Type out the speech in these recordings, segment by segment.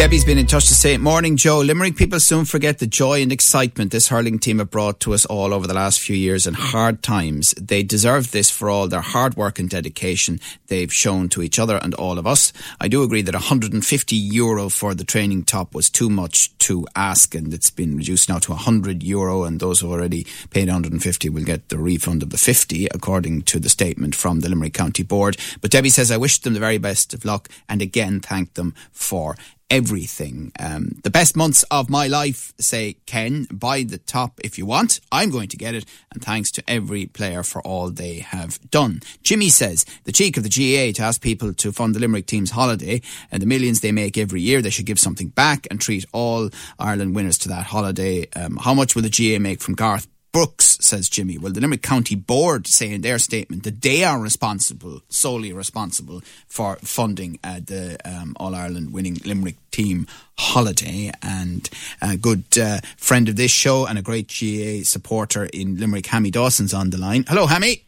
Debbie's been in touch to say, Morning, Joe. Limerick people soon forget the joy and excitement this hurling team have brought to us all over the last few years in hard times. They deserve this for all their hard work and dedication they've shown to each other and all of us. I do agree that 150 euro for the training top was too much to ask, and it's been reduced now to 100 euro, and those who already paid 150 will get the refund of the 50, according to the statement from the Limerick County Board. But Debbie says, I wish them the very best of luck and again thank them for everything. Um, the best months of my life, say Ken, buy the top if you want. I'm going to get it, and thanks to every player for all they have done. Jimmy says the cheek of the GAA to ask people to fund the Limerick team's holiday and the millions they make every year. They should give something back and treat all Ireland winners to that holiday. Um, how much will the GAA make from Garth Brooks, says Jimmy. Well, the Limerick County Board say in their statement that they are responsible, solely responsible for funding uh, the um, All Ireland winning Limerick team holiday. And a good uh, friend of this show and a great GAA supporter in Limerick, Hammy Dawson's on the line. Hello, Hammy.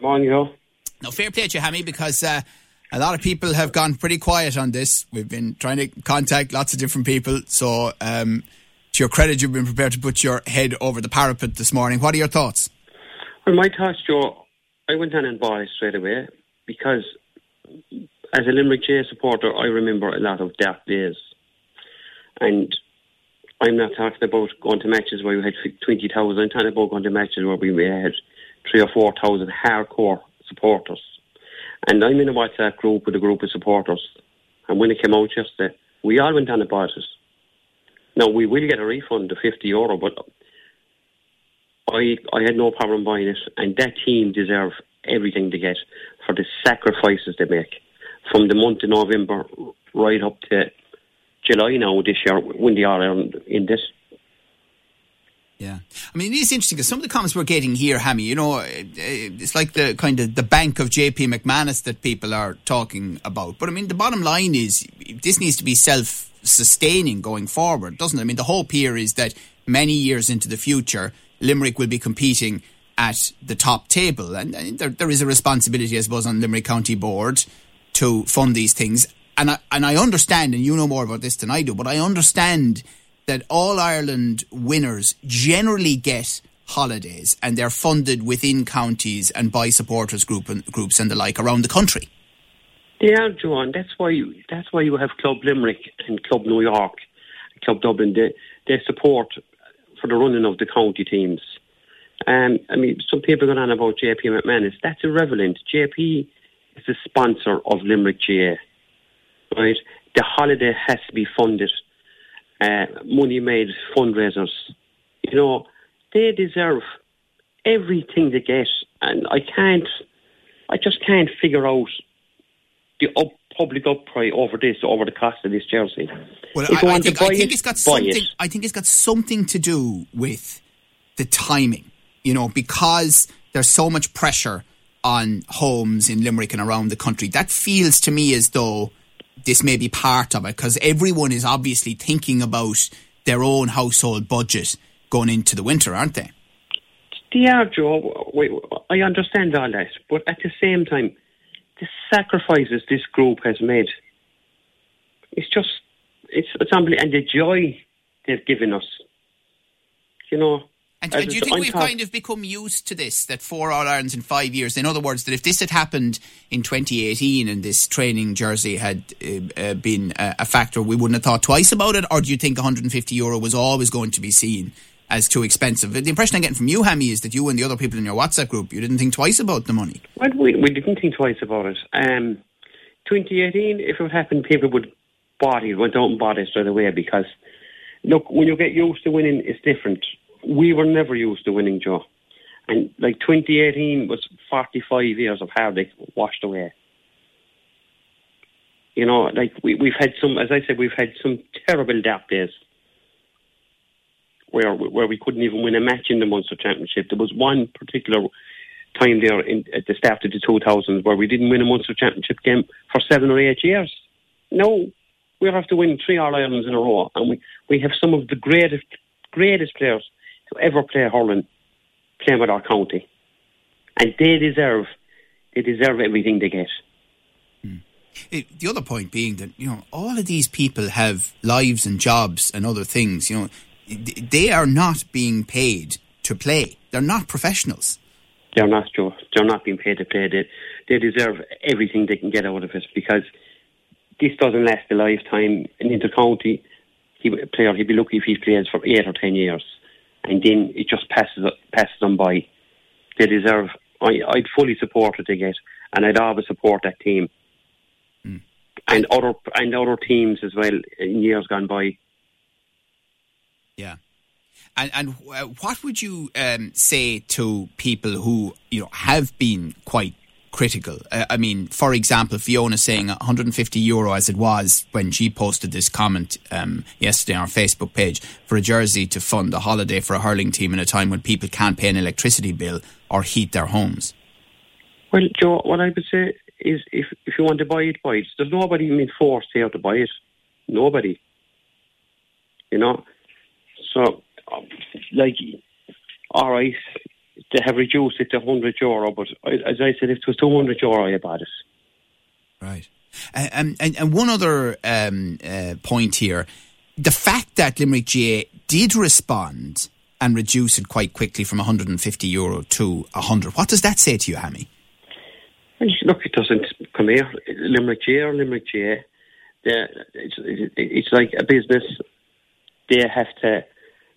Morning, Joe. No, fair play to you, Hammy, because uh, a lot of people have gone pretty quiet on this. We've been trying to contact lots of different people. So, um, to your credit, you've been prepared to put your head over the parapet this morning. What are your thoughts? Well, my thoughts, Joe, I went down and bought it straight away because as a Limerick J supporter, I remember a lot of dark days. And I'm not talking about going to matches where we had 20,000. I'm talking about going to matches where we had three or 4,000 hardcore supporters. And I'm in a WhatsApp group with a group of supporters. And when it came out yesterday, we all went down and bought it. Now we will get a refund of fifty euro, but I I had no problem buying it, and that team deserve everything they get for the sacrifices they make from the month of November right up to July now this year when they are in this. Yeah, I mean it is interesting because some of the comments we're getting here, Hammy, you know, eh, it's like the kind of the bank of JP McManus that people are talking about. But I mean, the bottom line is this needs to be self sustaining going forward, doesn't it? I mean, the hope here is that many years into the future, Limerick will be competing at the top table. And, and there, there is a responsibility, I suppose, on Limerick County Board to fund these things. And I, and I understand, and you know more about this than I do, but I understand that All Ireland winners generally get holidays and they're funded within counties and by supporters group and, groups and the like around the country. Are, John. That's why you, that's why you have Club Limerick and Club New York, Club Dublin. They, they support for the running of the county teams. Um, I mean, some people going on about JP McManus. That's irrelevant. JP is the sponsor of Limerick GAA, Right? The holiday has to be funded. Uh, money made fundraisers. You know, they deserve everything they get. And I can't, I just can't figure out the up, public outcry over this, over the cost of this jersey. Well, I, I, think, I, think, it's got something. It. I think it's got something to do with the timing. You know, because there's so much pressure on homes in Limerick and around the country. That feels to me as though this may be part of it because everyone is obviously thinking about their own household budget going into the winter, aren't they? They are, Joe. I understand all that, but at the same time, the sacrifices this group has made. It's just, it's, it's unbelievable. And the joy they've given us. You know. And, and do you think we've kind of become used to this, that four All Irelands in five years? In other words, that if this had happened in 2018 and this training jersey had uh, uh, been a factor, we wouldn't have thought twice about it? Or do you think 150 euro was always going to be seen as too expensive. The impression I'm getting from you, Hammy, is that you and the other people in your WhatsApp group, you didn't think twice about the money. Well, we, we didn't think twice about it. Um, 2018, if it happened, people would bought it, went out and bought it straight away because, look, when you get used to winning, it's different. We were never used to winning, Joe. And like 2018 was 45 years of heartache washed away. You know, like we, we've had some, as I said, we've had some terrible dark days where where we couldn't even win a match in the Munster Championship. There was one particular time there in, at the start of the 2000s where we didn't win a Munster Championship game for seven or eight years. No, we have to win three All Irelands in a row, and we, we have some of the greatest greatest players to ever play hurling playing with our county, and they deserve they deserve everything they get. Hmm. It, the other point being that you know all of these people have lives and jobs and other things. You know, they are not being paid to play. They're not professionals. They're not, Joe. They're not being paid to play. They, they deserve everything they can get out of it because this doesn't last a lifetime. An intercounty, he player he'd be lucky if he plays for eight or ten years, and then it just passes passes them by. They deserve. I, I'd fully support what they get, and I'd always support that team, mm. and other and other teams as well in years gone by. Yeah. And, and uh, what would you um, say to people who you know have been quite critical? Uh, I mean, for example, Fiona saying 150 euro as it was when she posted this comment um, yesterday on our Facebook page for a jersey to fund a holiday for a hurling team in a time when people can't pay an electricity bill or heat their homes. Well, Joe, what I would say is if if you want to buy it, buy it. There's nobody being forced here to buy it. Nobody. You know. So like, all right, they have reduced it to 100 euro, but as I said, if it was 200 euro, I'd bought it. Right. Uh, and, and one other um, uh, point here the fact that Limerick GAA did respond and reduce it quite quickly from 150 euro to 100, what does that say to you, Hammy? Look, it doesn't come here. Limerick GAA or Limerick GAA, it's, it's like a business. They have to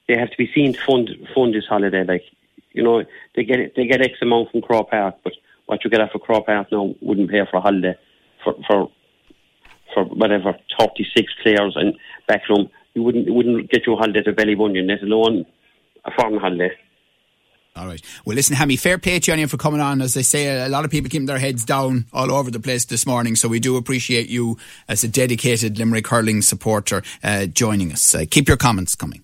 they have to be seen to fund fund this holiday. Like you know, they get they get X amount from Croke Park, but what you get off of Croke Park now wouldn't pay for a holiday for for for whatever thirty six players and back backroom. You wouldn't it wouldn't get you a holiday to Ballybunion, let alone a foreign holiday. All right. Well, listen, Hammy, fair play to you for coming on. As I say, a lot of people keeping their heads down all over the place this morning. So we do appreciate you as a dedicated Limerick hurling supporter uh, joining us. Uh, keep your comments coming.